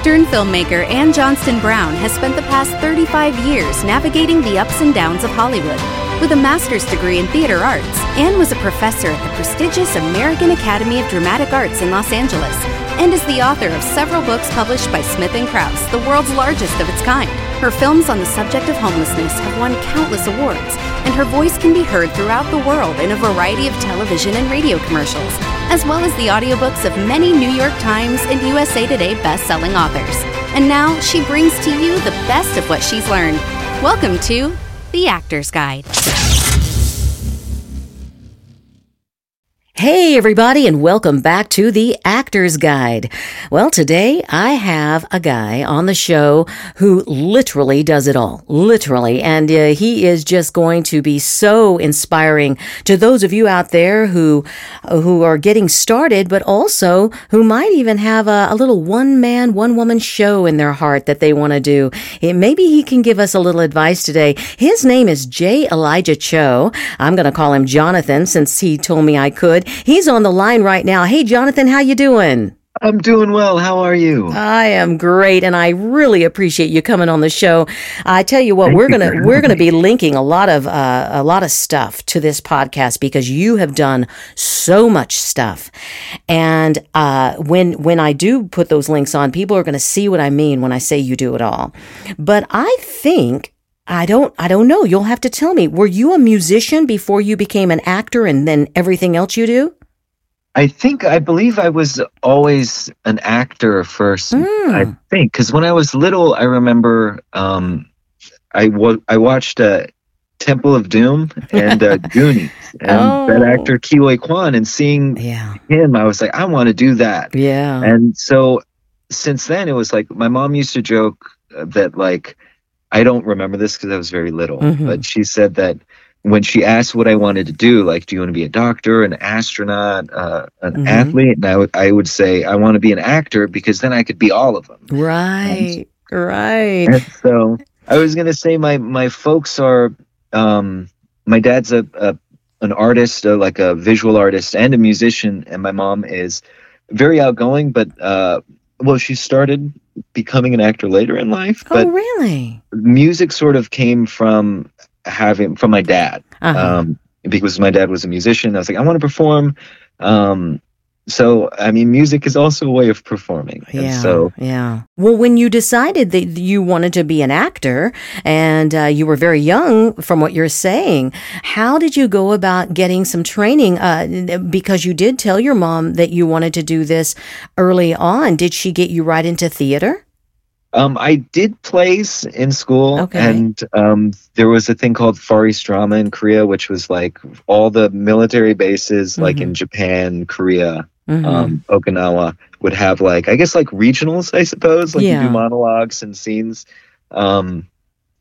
Actor and filmmaker Anne Johnstonbrown has spent the past 35 years navigating the ups and downs of Hollywood. With a master's degree in theater arts, Anne was a professor at the prestigious American Academy of Dramatic Arts in Los Angeles and is the author of several books published by Smith & Kraus, the world's largest of its kind. Her films on the subject of homelessness have won countless awards, and her voice can be heard throughout the world in a variety of television and radio commercials, as well as the audiobooks of many New York Times and USA Today best-selling authors. And now she brings to you the best of what she's learned. Welcome to The Actor's Guide. Hey, everybody, and welcome back to the Actor's Guide. Well, today I have a guy on the show who literally does it all. Literally. And uh, he is just going to be so inspiring to those of you out there who, who are getting started, but also who might even have a, a little one man, one woman show in their heart that they want to do. It, maybe he can give us a little advice today. His name is J. Elijah Cho. I'm going to call him Jonathan since he told me I could. He's on the line right now. Hey, Jonathan, how you doing? I'm doing well. How are you? I am great, and I really appreciate you coming on the show. I tell you what, Thank we're gonna we're gonna be linking a lot of uh, a lot of stuff to this podcast because you have done so much stuff, and uh, when when I do put those links on, people are going to see what I mean when I say you do it all. But I think I don't I don't know. You'll have to tell me. Were you a musician before you became an actor and then everything else you do? I think I believe I was always an actor first. Mm. I think cuz when I was little I remember um I wa- I watched uh, Temple of Doom and uh, Goonies and oh. that actor Ke Quan and seeing yeah. him I was like I want to do that. Yeah. And so since then it was like my mom used to joke that like I don't remember this because I was very little, mm-hmm. but she said that when she asked what I wanted to do, like, do you want to be a doctor, an astronaut, uh, an mm-hmm. athlete? And I, w- I would say, I want to be an actor because then I could be all of them. Right, and, right. And so I was going to say, my, my folks are, um, my dad's a, a an artist, uh, like a visual artist and a musician, and my mom is very outgoing, but uh, well, she started becoming an actor later in life. Oh, but oh, really? Music sort of came from having from my dad. Uh-huh. Um, because my dad was a musician, I was like, I want to perform. Um, so i mean music is also a way of performing. And yeah so yeah. Well when you decided that you wanted to be an actor and uh, you were very young from what you're saying how did you go about getting some training? Uh, because you did tell your mom that you wanted to do this early on. Did she get you right into theater um, I did plays in school, okay. and um, there was a thing called Far East Drama in Korea, which was like all the military bases, mm-hmm. like in Japan, Korea, mm-hmm. um, Okinawa, would have like I guess like regionals, I suppose, like yeah. you do monologues and scenes. Um,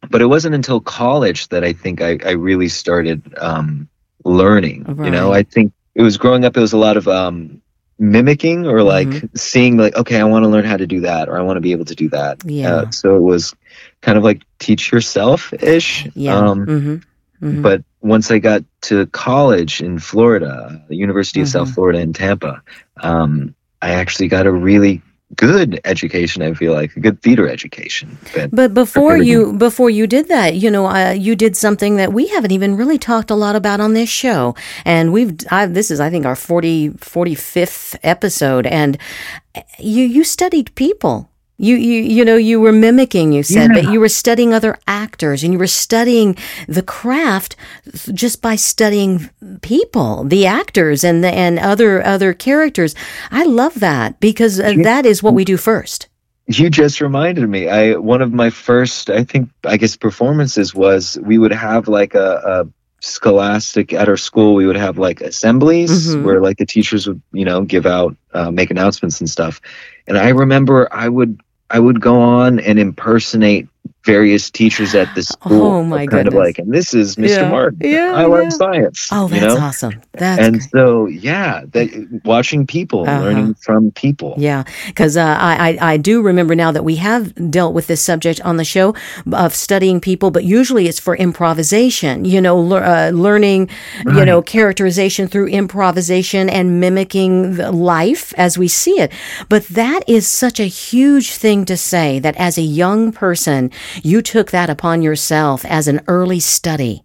but it wasn't until college that I think I, I really started um, learning. Right. You know, I think it was growing up. It was a lot of um, mimicking or like mm-hmm. seeing like okay i want to learn how to do that or i want to be able to do that yeah uh, so it was kind of like teach yourself ish yeah um, mm-hmm. Mm-hmm. but once i got to college in florida the university of south mm-hmm. florida in tampa um, i actually got a really good education i feel like a good theater education but before you before you did that you know uh, you did something that we haven't even really talked a lot about on this show. And we've I, this is i think our 40 45th episode. And you you studied people you, you, you know, you were mimicking, you said, yeah. but you were studying other actors and you were studying the craft just by studying people, the actors and the, and other, other characters. I love that because uh, that is what we do first. You just reminded me. I, one of my first, I think, I guess performances was we would have like a, a scholastic at our school we would have like assemblies mm-hmm. where like the teachers would you know give out uh, make announcements and stuff and i remember i would I would go on and impersonate various teachers at the school. Oh my kind goodness. of like, and this is Mr. Yeah. Martin. Yeah, I love yeah. science. Oh, you that's know? awesome. That's and great. so yeah, that watching people, Uh-huh. learning from people. Yeah, because uh, I, I I do remember now that we have dealt with this subject on the show of studying people, but usually it's for improvisation. You know, lear- uh, learning, you know, characterization through improvisation and mimicking the life as we see it. But that is such a huge thing to say that as a young person, you took that upon yourself as an early study,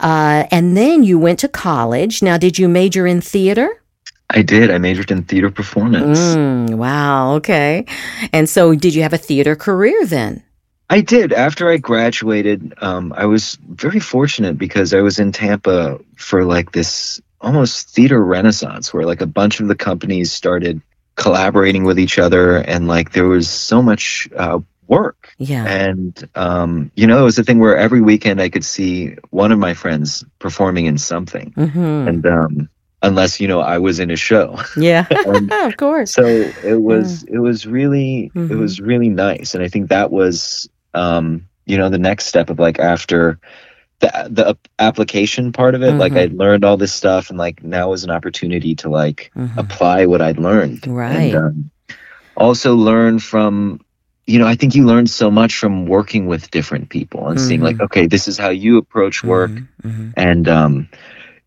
uh, and then you went to college. Now, did you major in theater? I did. I majored in theater performance. Mm, wow. Okay. And so, did you have a theater career then? I did. After I graduated, um, I was very fortunate because I was in Tampa for like this almost theater renaissance where like a bunch of the companies started collaborating with each other and like there was so much uh, work. Yeah. And, um, you know, it was a thing where every weekend I could see one of my friends performing in something. hmm And, um, unless, you know, I was in a show. Yeah. Of course. so it was it was really it Mhm. was really nice and i think that was um you know the next step of like after the the application part of it like Mhm. i learned all this stuff and like now was an opportunity to like Mhm. apply what i'd learned Right. and um, also learn from you know i think you learn so much from working with different people and seeing like Mhm. okay this is how you approach work Mhm. Mhm. and um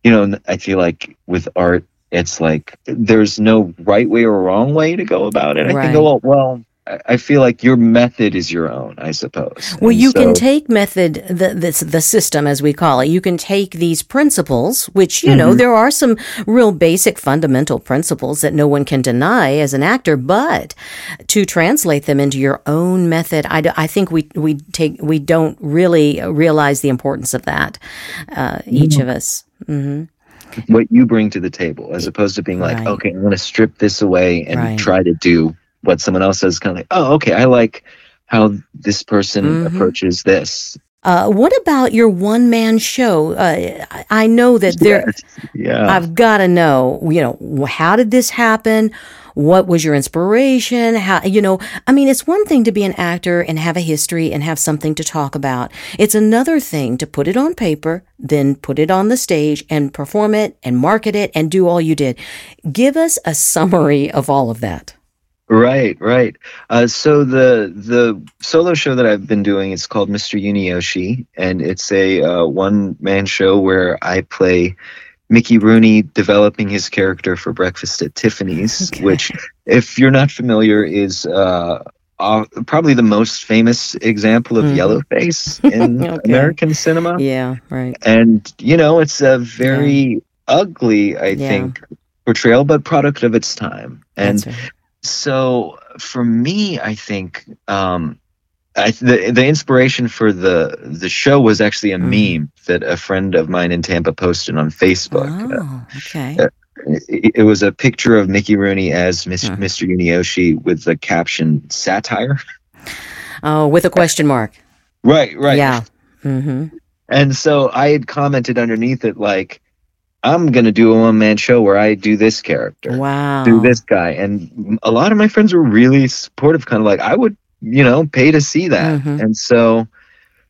you know i feel like with art it's like there's no right way or wrong way to go about it i Right. think oh well I- feel like your method is your own i suppose Well, And you can take method the this the system as we call it. You can take these principles, which you know Mhm. there are some real basic fundamental principles that no one can deny as an actor, but to translate them into your own method, I, I think we we take we don't really realize the importance of that. Uh, each of us. hmm what you bring to the table as opposed to being like Right. okay i'm going to strip this away and Right. try to do what someone else does kind of like oh okay i like how this person Mhm. approaches this Uh, what about your one man show? Uh, I- know that there. Yeah I've got to know, you know, how did this happen? What was your inspiration? How, you know, I mean, it's one thing to be an actor and have a history and have something to talk about. It's another thing to put it on paper, then put it on the stage and perform it and market it and do all you did. Give us a summary of all of that. Right, right. Uh, so the the solo show that I've been doing is called Mr. Yunioshi, and it's a uh, one man show where I play Mickey Rooney developing his character for Breakfast at Tiffany's, Okay. which, if you're not familiar, is uh, uh, probably the most famous example of Mhm. yellowface in Okay. American cinema. Yeah, right. And you know, it's a very ugly, I Yeah. think, portrayal, but product of its time. And That's right. So for me i think um I, the the inspiration for the the show was actually a Mhm. meme that a friend of mine in Tampa posted on Facebook. Oh, okay. uh, It, it was a picture of Mickey Rooney as Mis- Hmm. Mr. Yunioshi with the caption "satire." Oh, with a question mark. Right, right. Yeah. Mm-hmm. And so I had commented underneath it like, "I'm gonna do a one man show where I do this character." Wow. do this guy and a lot of my friends were really supportive kind of like i would you know pay to see that Mhm. and so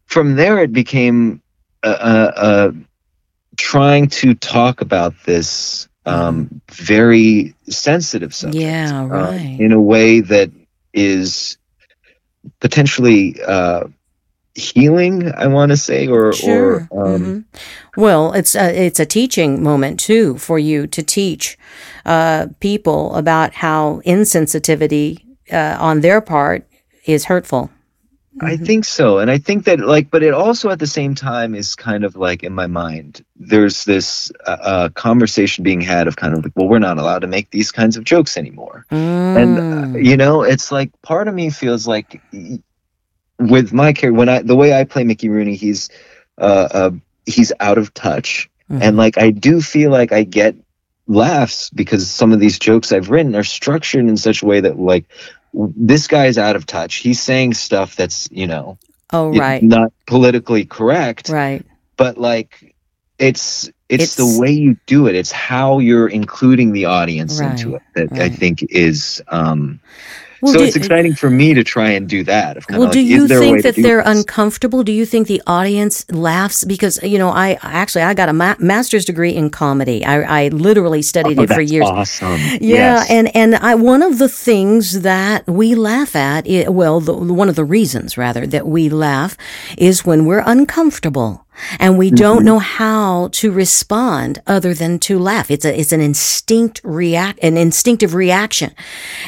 from there it became uh, uh, uh, trying to talk about this um, very sensitive subject Yeah, uh, right. in a way that is potentially uh, healing i want to say or Sure. or um, Mhm. Well, it's a, it's a teaching moment too for you to teach uh, people about how insensitivity uh, on their part is hurtful. I Mhm. think so. And I think that, like, but it also at the same time is kind of like in my mind, there's this uh, uh, conversation being had of kind of like, well, we're not allowed to make these kinds of jokes anymore. And, uh, Mm. you know, it's like part of me feels like with my character, when I, the way I play Mickey Rooney, he's, uh, uh, he's out of touch. Mhm. And like, I do feel like I get laughs because some of these jokes I've written are structured in such a way that, like, this guy is out of touch. He's saying stuff that's, you know, oh, right. not politically correct Right. but like it's it's, It's- the way you do it it's how you're including the audience into it Right, that i think is um Well, so do, it's exciting for me to try and do that. well, like, do you think that they're this? uncomfortable? Do you think the audience laughs because you know I actually I got a ma- master's degree in comedy. I, I literally studied oh, it for years. Awesome. Yeah, yes. and and I, one of the things that we laugh at, well, the, one of the reasons rather that we laugh is when we're uncomfortable and we don't mm-hmm. know how to respond other than to laugh. It's a it's an instinct react an instinctive reaction.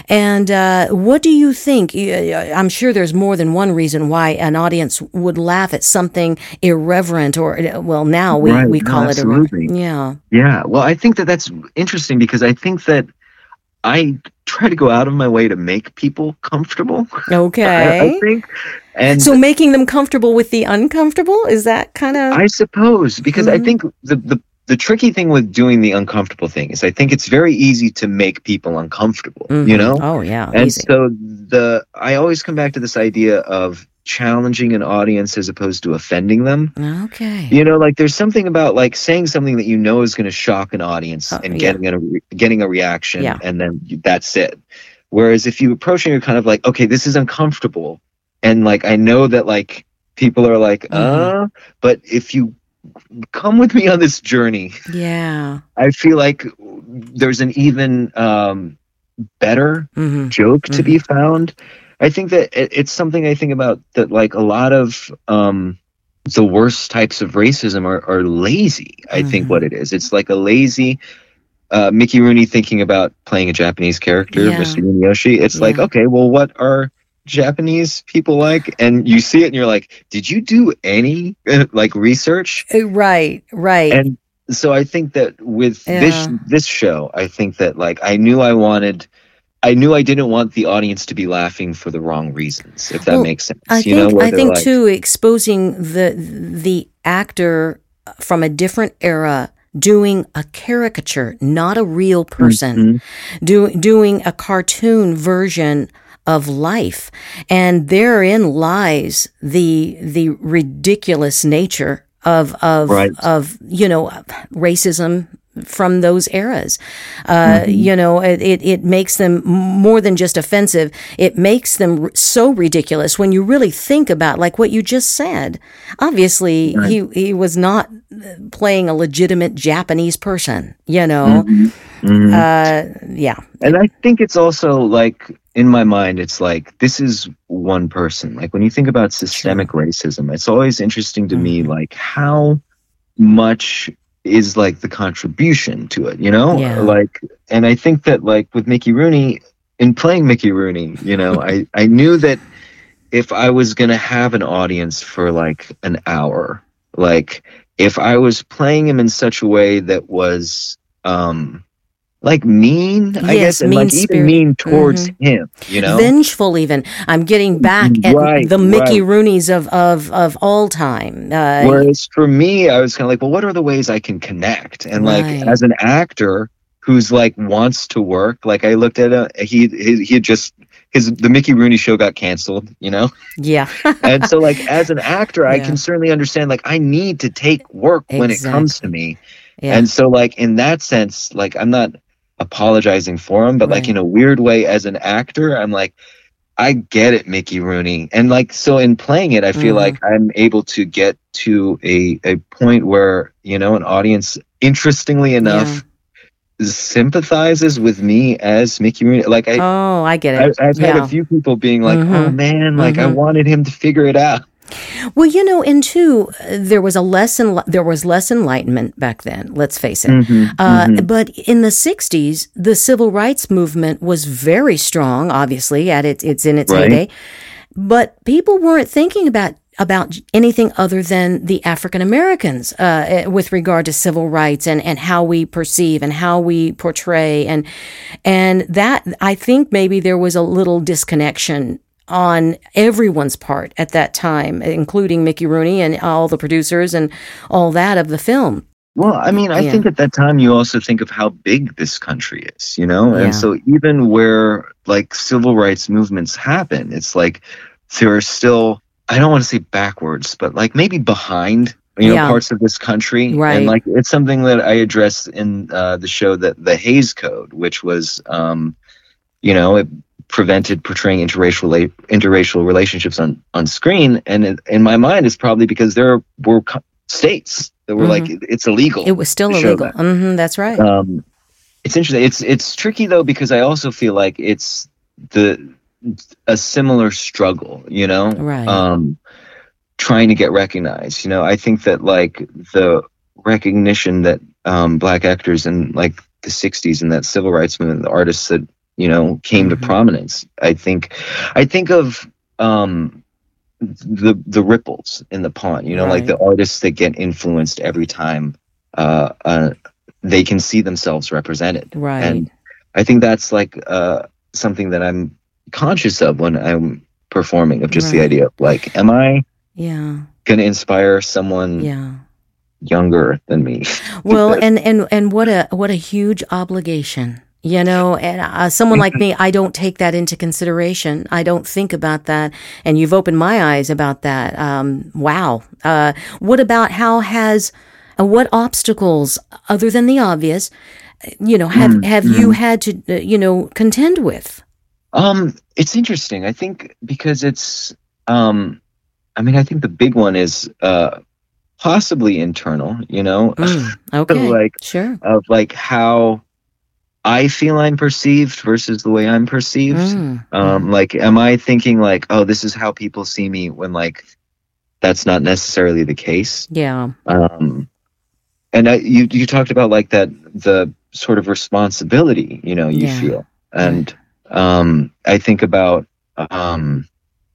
And uh, what do you think? I'm sure there's more than one reason why an audience would laugh at something irreverent or well now we right. we call no, it irreverent. Yeah. Yeah. Well, I think that that's interesting because I think that I try to go out of my way to make people comfortable. Okay. I, I think and so making them comfortable with the uncomfortable is that kind of I suppose because mm-hmm. I think the, the the tricky thing with doing the uncomfortable thing is I think it's very easy to make people uncomfortable, mm-hmm. you know? Oh yeah. And easy. so the I always come back to this idea of challenging an audience as opposed to offending them. Okay. You know, like there's something about like saying something that you know is going to shock an audience uh, and yeah. getting a getting a reaction yeah. and then that's it. Whereas if you approach it, you're kind of like, okay, this is uncomfortable and like I know that like people are like, mm-hmm. uh, but if you come with me on this journey, yeah, I feel like there's an even um, better mm-hmm. joke to mm-hmm. be found. I think that it, it's something I think about that like a lot of um, the worst types of racism are, are lazy. I think mm-hmm. what it is, it's like a lazy. Uh, Mickey Rooney thinking about playing a Japanese character, yeah. Mr. Yunioshi. It's yeah. like, okay, well, what are Japanese people like, and you see it and you're like, did you do any like research? Uh, right, right. And so I think that with yeah. this this show, I think that like I knew I wanted. I knew I didn't want the audience to be laughing for the wrong reasons, if that well, makes sense. I you think, know, I think like, too, exposing the the actor from a different era doing a caricature, not a real person, mm-hmm. do, doing a cartoon version of life. And therein lies the, the ridiculous nature of, of, right. of, you know, racism, from those eras. Uh, mm-hmm. You know, it, it makes them more than just offensive. It makes them so ridiculous when you really think about like what you just said. Obviously, right. he, he was not playing a legitimate Japanese person, you know? Mm-hmm. Mm-hmm. Uh, yeah. And I think it's also like in my mind, it's like this is one person. Like when you think about systemic sure. racism, it's always interesting to mm-hmm. me, like how much is like the contribution to it, you know? Yeah. Like, and I think that like with Mickey Rooney, in playing Mickey Rooney, you know, I I knew that if I was gonna have an audience for like an hour, like if I was playing him in such a way that was um like mean, I yes, guess, and like spirit. even mean towards mm-hmm. him, you know, vengeful. Even I'm getting back at right, the Mickey right. Rooney's of of of all time. Uh, Whereas for me, I was kind of like, well, what are the ways I can connect? And right. like as an actor who's like wants to work, like I looked at a he he, he had just his the Mickey Rooney show got canceled, you know? Yeah. and so like as an actor, I can certainly understand like I need to take work exactly. when it comes to me. Yeah. And so like in that sense, like I'm not apologizing for him, but right. like in a weird way as an actor, I'm like, I get it, Mickey Rooney. And like so in playing it, I feel mm-hmm. like I'm able to get to a, a point where, you know, an audience interestingly enough yeah. sympathizes with me as Mickey Rooney. Like I Oh, I get it. I, have yeah. had a few people being like, mm-hmm. Oh man, like mm-hmm. I wanted him to figure it out. Well, you know, and two, there was a less there was less enlightenment back then. Let's face it. Mm-hmm, uh, mm-hmm. But in the '60s, the civil rights movement was very strong. Obviously, at its it's in its right. heyday, but people weren't thinking about about anything other than the African Americans uh, eh, with regard to civil rights and, and how we perceive and how we portray and and that I think maybe there was a little disconnection on everyone's part at that time, including Mickey Rooney and all the producers and all that of the film. Well, I mean, I yeah. think at that time you also think of how big this country is, you know? And so even where like civil rights movements happen, it's like there are still, I don't want to say backwards, but like maybe behind you know yeah. parts of this country right and like it's something that i addressed in uh, the show that the Hays Code which was um you know it prevented portraying interracial interracial relationships on on screen. And in, my mind, it's probably because there were states that were mm-hmm. like it's illegal. It was still illegal. That. Mm-hmm, that's right. Um, it's interesting. It's it's tricky though because I also feel like it's the a similar struggle. You know, right? Um, trying to get recognized. You know, I think that like the recognition that um, black actors in like the 60s and that civil rights movement, the artists that you know came mm-hmm. to prominence. I think, I think of um, the the ripples in the pond. You know, right. like the artists that get influenced every time uh, uh, they can see themselves represented. Right. And I think that's like uh, something that I'm conscious of when I'm performing. Of just right. the idea of like, am I? Yeah. Going to inspire someone? Yeah younger than me. well, and and and what a what a huge obligation. You know, and uh, someone like me, I don't take that into consideration. I don't think about that. And you've opened my eyes about that. Um, wow. Uh, what about how has, uh, what obstacles, other than the obvious, you know, have, mm, have you mm. had to, uh, you know, contend with? Um, it's interesting. I think because it's, um, I mean, I think the big one is, uh, possibly internal, you know, mm, okay, like sure, of like how I feel I'm perceived versus the way I'm perceived. Mm, um, mm. Like, am I thinking like, oh, this is how people see me when like that's not necessarily the case? Yeah. Um, and I, you you talked about like that the sort of responsibility you know you yeah. feel, and um, I think about um,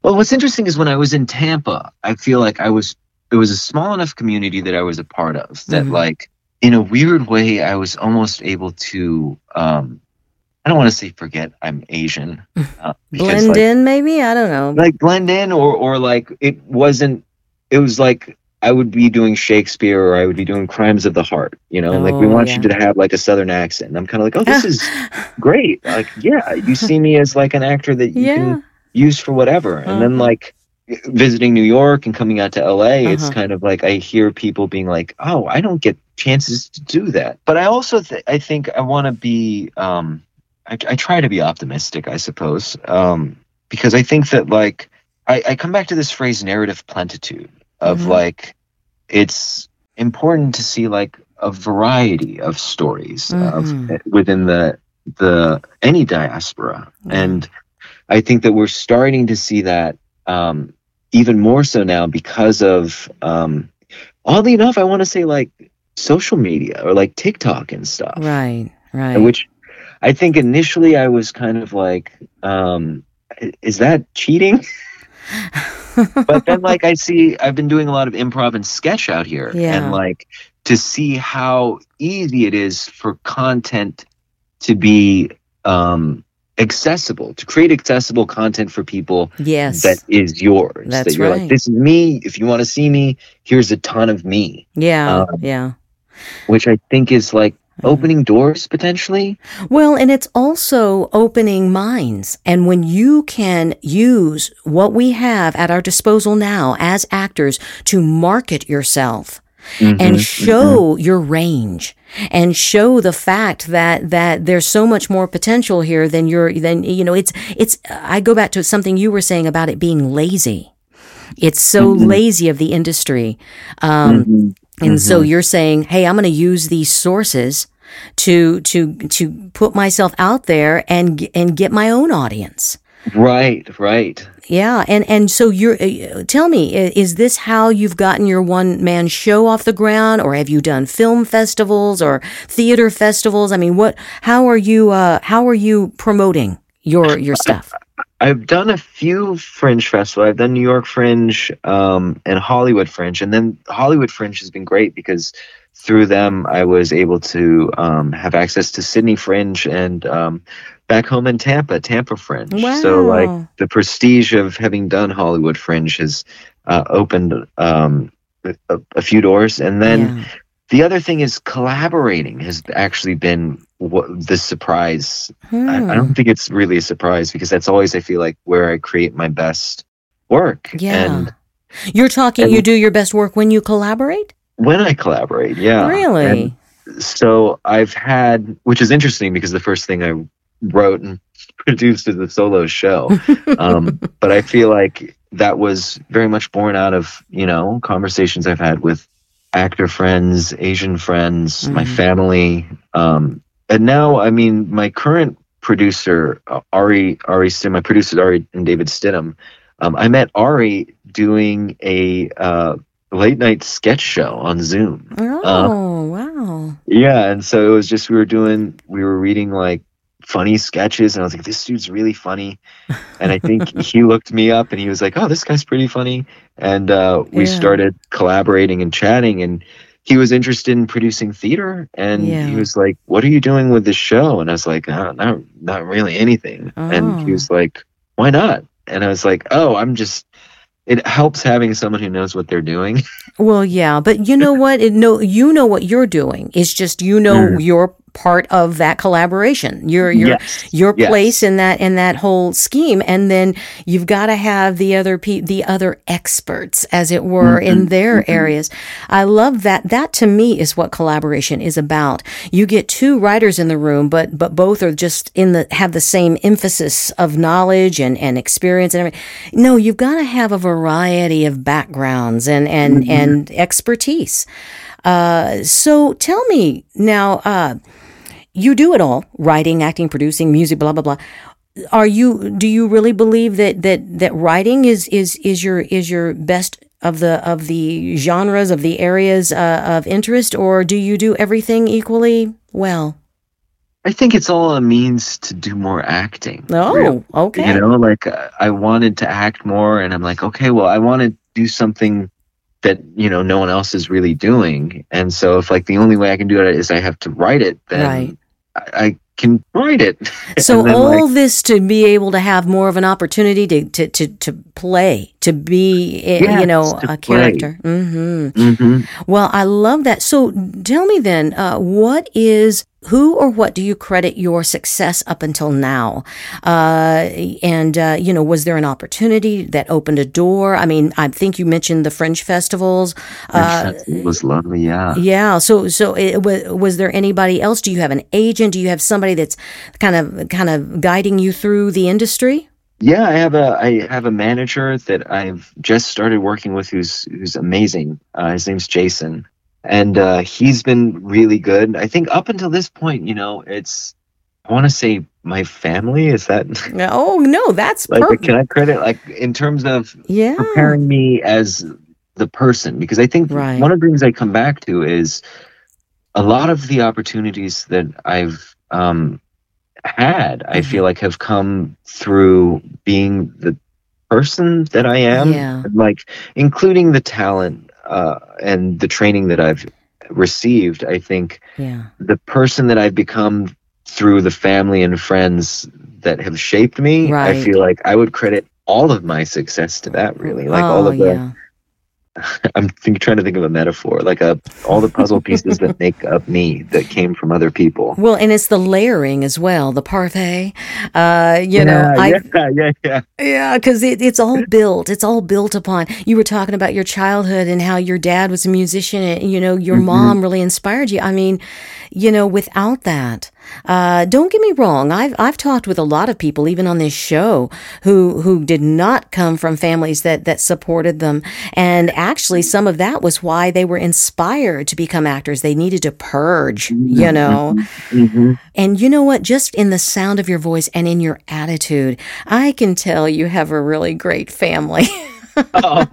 well, what's interesting is when I was in Tampa, I feel like I was it was a small enough community that I was a part of that mm-hmm. like in a weird way I was almost able to um I don't want to say forget I'm Asian. Uh, blend like, in maybe? I don't know. Like blend in or or like it wasn't it was like I would be doing Shakespeare or I would be doing Crimes of the Heart, you know, oh, like we oh, want yeah. you to have like a southern accent. And I'm kind of like, oh, this is great. Like, yeah, you see me as like an actor that you yeah. can use for whatever. And uh-huh. then like visiting New York and coming out to LA, uh-huh. it's kind of like I hear people being like, "Oh, I don't get chances to do that." But I also th- I think I want to be um, I, I, try to be optimistic, I suppose, um, because I think that like I, I, come back to this phrase narrative plentitude of mm-hmm. like it's important to see like a variety of stories mm-hmm. of, within the the any diaspora mm-hmm. and I think that we're starting to see that um, even more so now because of um, oddly enough, I want to say like social media or like TikTok and stuff. Right, right. Which I think initially I was kind of like, um, is that cheating? but then like I see I've been doing a lot of improv and sketch out here yeah. and like to see how easy it is for content to be um accessible to create accessible content for people yes that is yours that's that you're right. like this is me if you want to see me here's a ton of me yeah um, yeah which i think is like mm-hmm. opening doors potentially well and it's also opening minds and when you can use what we have at our disposal now as actors to market yourself mm-hmm, and show mm-hmm. your range and show the fact that that there's so much more potential here than you're than you know it's it's I go back to something you were saying about it being lazy. It's so mm-hmm. lazy of the industry. Um, mm-hmm. and so mm-hmm. you're saying, "Hey, I'm going to use these sources to to to put myself out there and and get my own audience." Right, right. Yeah, and and so you're uh, tell me is this how you've gotten your one man show off the ground or have you done film festivals or theater festivals? I mean, what how are you uh how are you promoting your your stuff? I've done a few fringe festivals. I've done New York Fringe um, and Hollywood Fringe, and then Hollywood Fringe has been great because through them I was able to um, have access to Sydney Fringe and um, back home in Tampa, Tampa Fringe. Wow. So like the prestige of having done Hollywood Fringe has uh, opened um, a, a, few doors, and then. Yeah. The other thing is collaborating has actually been what the surprise. Hmm. I, I, don't think it's really a surprise because that's always I feel like where I create my best work. Yeah. And, You're talking and you do your best work when you collaborate? When I collaborate, yeah. Really? And so I've had which is interesting because the first thing I wrote and produced is a solo show. Um, but I feel like that was very much born out of you know conversations I've had with actor friends, Asian friends, mm-hmm. my family, um, and now I mean my current producer uh, Ari Ari Stim, my producer Ari and David Stidham. Um, I met Ari doing a uh, late night sketch show on Zoom. Oh uh, wow! Yeah, and so it was just we were doing we were reading like funny sketches and I was like, this dude's really funny. And I think he looked me up and he was like, oh, this guy's pretty funny. And uh, we yeah. started collaborating and chatting and he was interested in producing theater and yeah. he was like, what are you doing with this show? And I was like, oh, not, not really anything. Oh. And he was like, why not? And I was like, oh, I'm just, it helps having someone who knows what they're doing. Well, yeah, but you know what? It, no, you know what you're doing. It's just you know mm. your part of that collaboration. Your your yes. your yes. place in that in that whole scheme, and then you've got to have the other pe- the other experts, as it were, mm-hmm. in their mm-hmm. areas. I love that. That to me is what collaboration is about. You get two writers in the room, but but both are just in the have the same emphasis of knowledge and and experience and everything. No, you've got to have a variety of backgrounds and and mm-hmm. and expertise. Uh, so tell me now, uh, you do it all writing, acting, producing, music, blah, blah, blah. Are you, do you really believe that, that, that writing is, is, is your, is your best of the, of the genres, of the areas uh, of interest, or do you do everything equally well? I think it's all a means to do more acting. Oh, really. okay. You know, like uh, I wanted to act more, and I'm like, okay, well, I want to do something that you know no one else is really doing and so if like the only way i can do it is i have to write it then right. I, can write it. So all like, this to be able to have more of an opportunity to to to, to play to be eh, yes, you know a character mm-hmm. Mm-hmm. well i love that so tell me then uh, what is who or what do you credit your success up until now? Uh, and, uh, you know, was there an opportunity that opened a door? I mean, I think you mentioned the Fringe festivals. Uh, it was lovely, yeah. Yeah. So, so it, was, was there anybody else? Do you have an agent? Do you have somebody that's kind of, kind of guiding you through the industry? Yeah, I have a I have a manager that I've just started working with who's who's amazing. Uh, his name's Jason, and uh, he's been really good. I think up until this point, you know, it's I want to say my family. Is that? Oh no, that's like perfect. can I credit like in terms of yeah. preparing me as the person because I think right. one of the things I come back to is a lot of the opportunities that I've um, had. Mm-hmm. I feel like have come through being the person that I am, yeah. like including the talent uh, and the training that I've received, I think yeah. the person that I've become through the family and friends that have shaped me, right. I feel like I would credit all of my success to that. Really, like oh, all of the. Yeah I'm think, trying to think of a metaphor, like a all the puzzle pieces that make up me that came from other people. Well, and it's the layering as well, the parfait. Uh, you yeah, know, I, yeah, yeah, yeah, yeah, because it, it's all built. It's all built upon. You were talking about your childhood and how your dad was a musician, and you know your mm-hmm. mom really inspired you. I mean, you know, without that, uh, don't get me wrong. I've I've talked with a lot of people, even on this show, who who did not come from families that that supported them, and actually, some of that was why they were inspired to become actors. They needed to purge, you mm-hmm. know. Mm-hmm. And you know what? Just in the sound of your voice and in your attitude, I can tell you have a really great family. oh,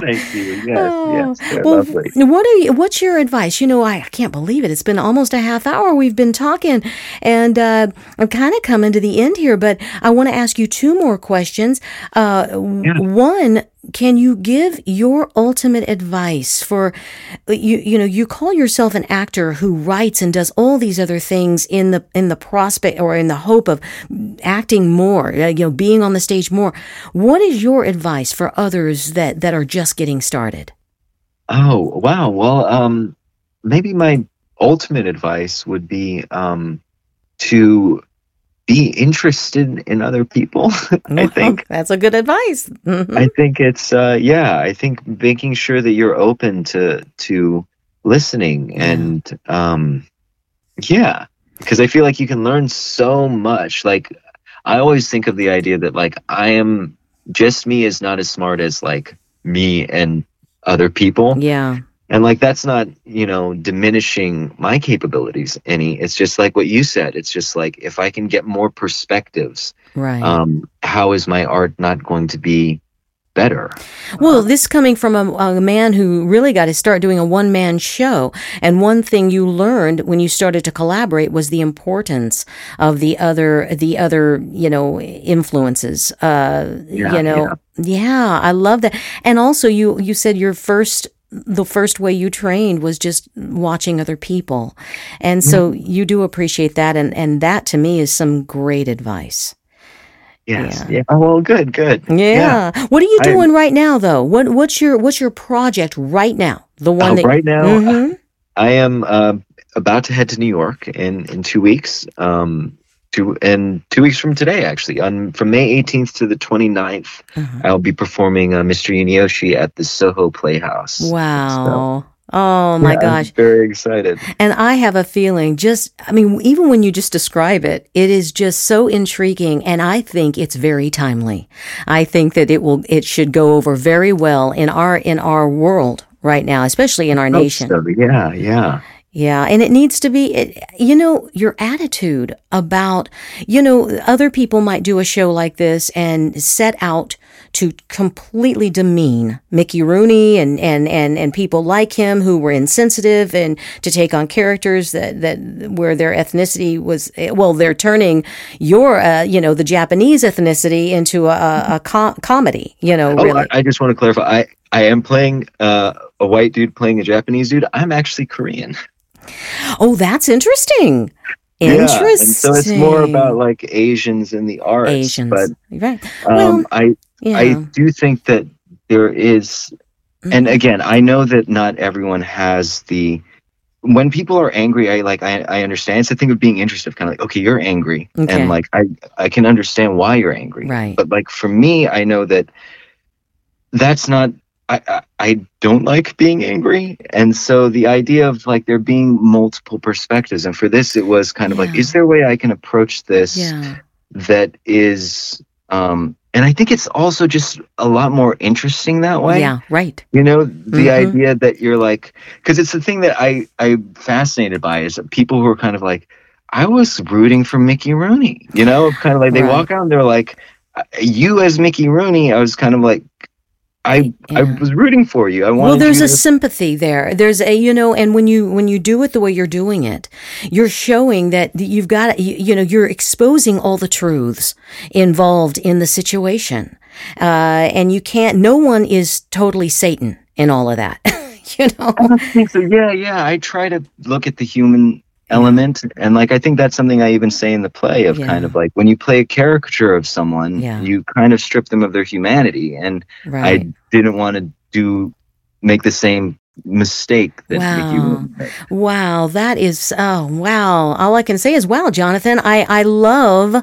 thank you. Yes, oh, yes, well, lovely. What are you? What's your advice? You know, I, I, can't believe it. It's been almost a half hour we've been talking, and uh, I'm kind of coming to the end here. But I want to ask you two more questions. Uh, yeah. One, can you give your ultimate advice for you you know you call yourself an actor who writes and does all these other things in the in the prospect or in the hope of acting more uh, you know being on the stage more. What is your advice for others that that are just getting started? Oh wow. Well um maybe my ultimate advice would be um to be interested in other people. I think that's a good advice. Mm-hmm. I think it's uh, yeah. I think making sure that you're open to to listening and um, yeah. because I feel like you can learn so much. Like I always think of the idea that like I am just me is not as smart as like me and other people. Yeah. And like that's not, you know, diminishing my capabilities any. It's just like what you said. It's just like if I can get more perspectives, right. um, how is my art not going to be better. Well, this coming from a, a, man who really got to start doing a one man show. And one thing you learned when you started to collaborate was the importance of the other, the other, you know, influences. Uh, yeah, you know, yeah. yeah, I love that. And also you, you said your first the first way you trained was just watching other people. And so mm-hmm. you do appreciate that. And, and that to me is some great advice. Yes. Yeah. yeah. Oh, well, good, good. Yeah. yeah. What are you doing I, right now, though? What What's your What's your project right now? The one oh, that right now, mm-hmm. I am uh, about to head to New York in in two weeks. Um, two and two weeks from today, actually, on from May 18th to the 29th, uh-huh. I'll be performing uh, Mr. Yunioshi at the Soho Playhouse. Wow. So, Oh my yeah, gosh. I'm very excited. And I have a feeling just, I mean, even when you just describe it, it is just so intriguing. And I think it's very timely. I think that it will, it should go over very well in our, in our world right now, especially in our nation. So. Yeah. Yeah. Yeah, and it needs to be, you know, your attitude about, you know, other people might do a show like this and set out to completely demean Mickey Rooney and, and, and, and people like him who were insensitive and to take on characters that, that where their ethnicity was, well, they're turning your, uh, you know, the Japanese ethnicity into a, a com- comedy, you know, oh, really. I, I, just want to clarify. I, I am playing uh, a white dude playing a Japanese dude. I'm actually Korean. Oh, that's interesting. Interesting. Yeah, so it's more about like Asians in the arts. Asians, but right? Um, well, I yeah. I do think that there is, mm-hmm. and again, I know that not everyone has the. When people are angry, I like I, I understand. It's the thing of being interested, kind of like okay, you're angry, okay. and like I I can understand why you're angry, right? But like for me, I know that that's not I, I don't like being angry. And so the idea of like there being multiple perspectives, and for this, it was kind of yeah. like, is there a way I can approach this yeah. that is, um, and I think it's also just a lot more interesting that way. Yeah, right. You know, the mm-hmm. idea that you're like, because it's the thing that I I'm fascinated by is people who are kind of like, I was rooting for Mickey Rooney. You know, kind of like they right. walk out and they're like, you as Mickey Rooney. I was kind of like, I yeah. I was rooting for you. I wanted. Well, there's a to... sympathy there. There's a you know, and when you when you do it the way you're doing it, you're showing that you've got you, you know you're exposing all the truths involved in the situation, uh, and you can't. No one is totally Satan in all of that. you know. I don't think so. Yeah, yeah. I try to look at the human element and like i think that's something i even say in the play of yeah. kind of like when you play a caricature of someone yeah. you kind of strip them of their humanity and right. i didn't want to do make the same mistake that wow. wow that is oh wow all i can say is wow jonathan i i love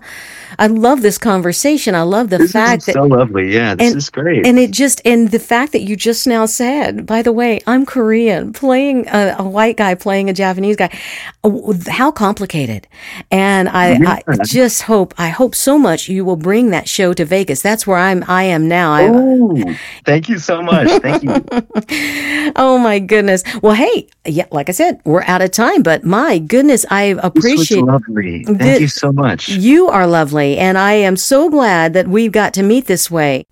I love this conversation. I love the this fact that so lovely. Yeah, this and, is great. And it just and the fact that you just now said, by the way, I'm Korean, playing a, a white guy playing a Japanese guy. Uh, how complicated! And I, yeah. I just hope I hope so much you will bring that show to Vegas. That's where I'm. I am now. Oh, thank you so much. Thank you. oh my goodness. Well, hey, yeah, like I said, we're out of time, but my goodness, I appreciate. lovely. Thank you so much. You are lovely family, and I am so glad that we've got to meet this way.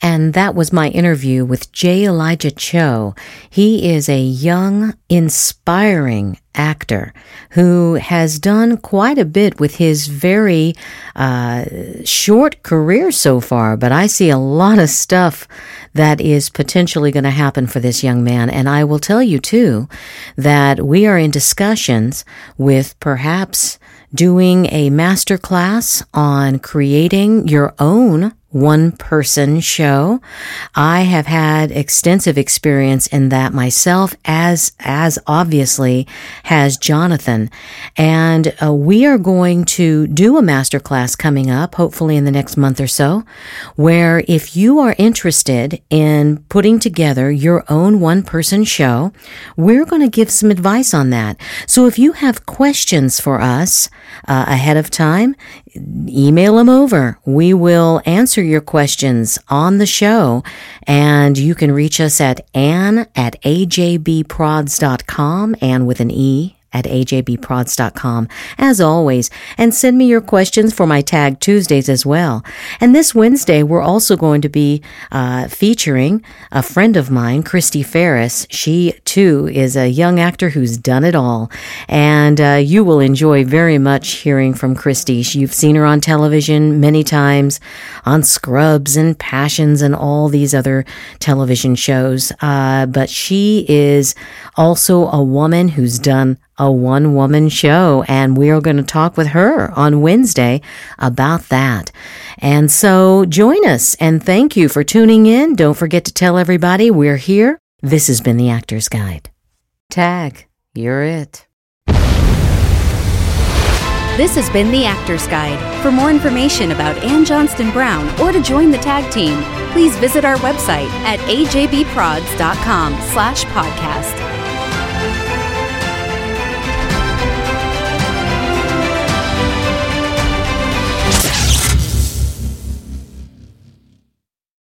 And that was my interview with J. Elijah Cho. He is a young, inspiring actor who has done quite a bit with his very uh, short career so far, but I see a lot of stuff that is potentially going to happen for this young man. And I will tell you too that we are in discussions with perhaps doing a master class on creating your own one person show. I have had extensive experience in that myself as, as obviously has Jonathan. And uh, we are going to do a masterclass coming up, hopefully in the next month or so, where if you are interested in putting together your own one person show, we're going to give some advice on that. So if you have questions for us uh, ahead of time, email them over. We will answer your questions on the show and you can reach us at ann at ajbprods.com and with an E at ajbprods.com, as always, and send me your questions for my Tag Tuesdays as well. And this Wednesday, we're also going to be uh, featuring a friend of mine, Christy Ferris. She, too, is a young actor who's done it all. And uh, you will enjoy very much hearing from Christy. You've seen her on television many times, on Scrubs and Passions and all these other television shows. Uh, but she is also a woman who's done a one woman show, and we are going to talk with her on Wednesday about that. And so join us and thank you for tuning in. Don't forget to tell everybody we're here. This has been the Actor's Guide. Tag, you're it. This has been the Actor's Guide. For more information about Anne Johnstonbrown or to join the tag team, please visit our website at ajbprods.com slash podcast.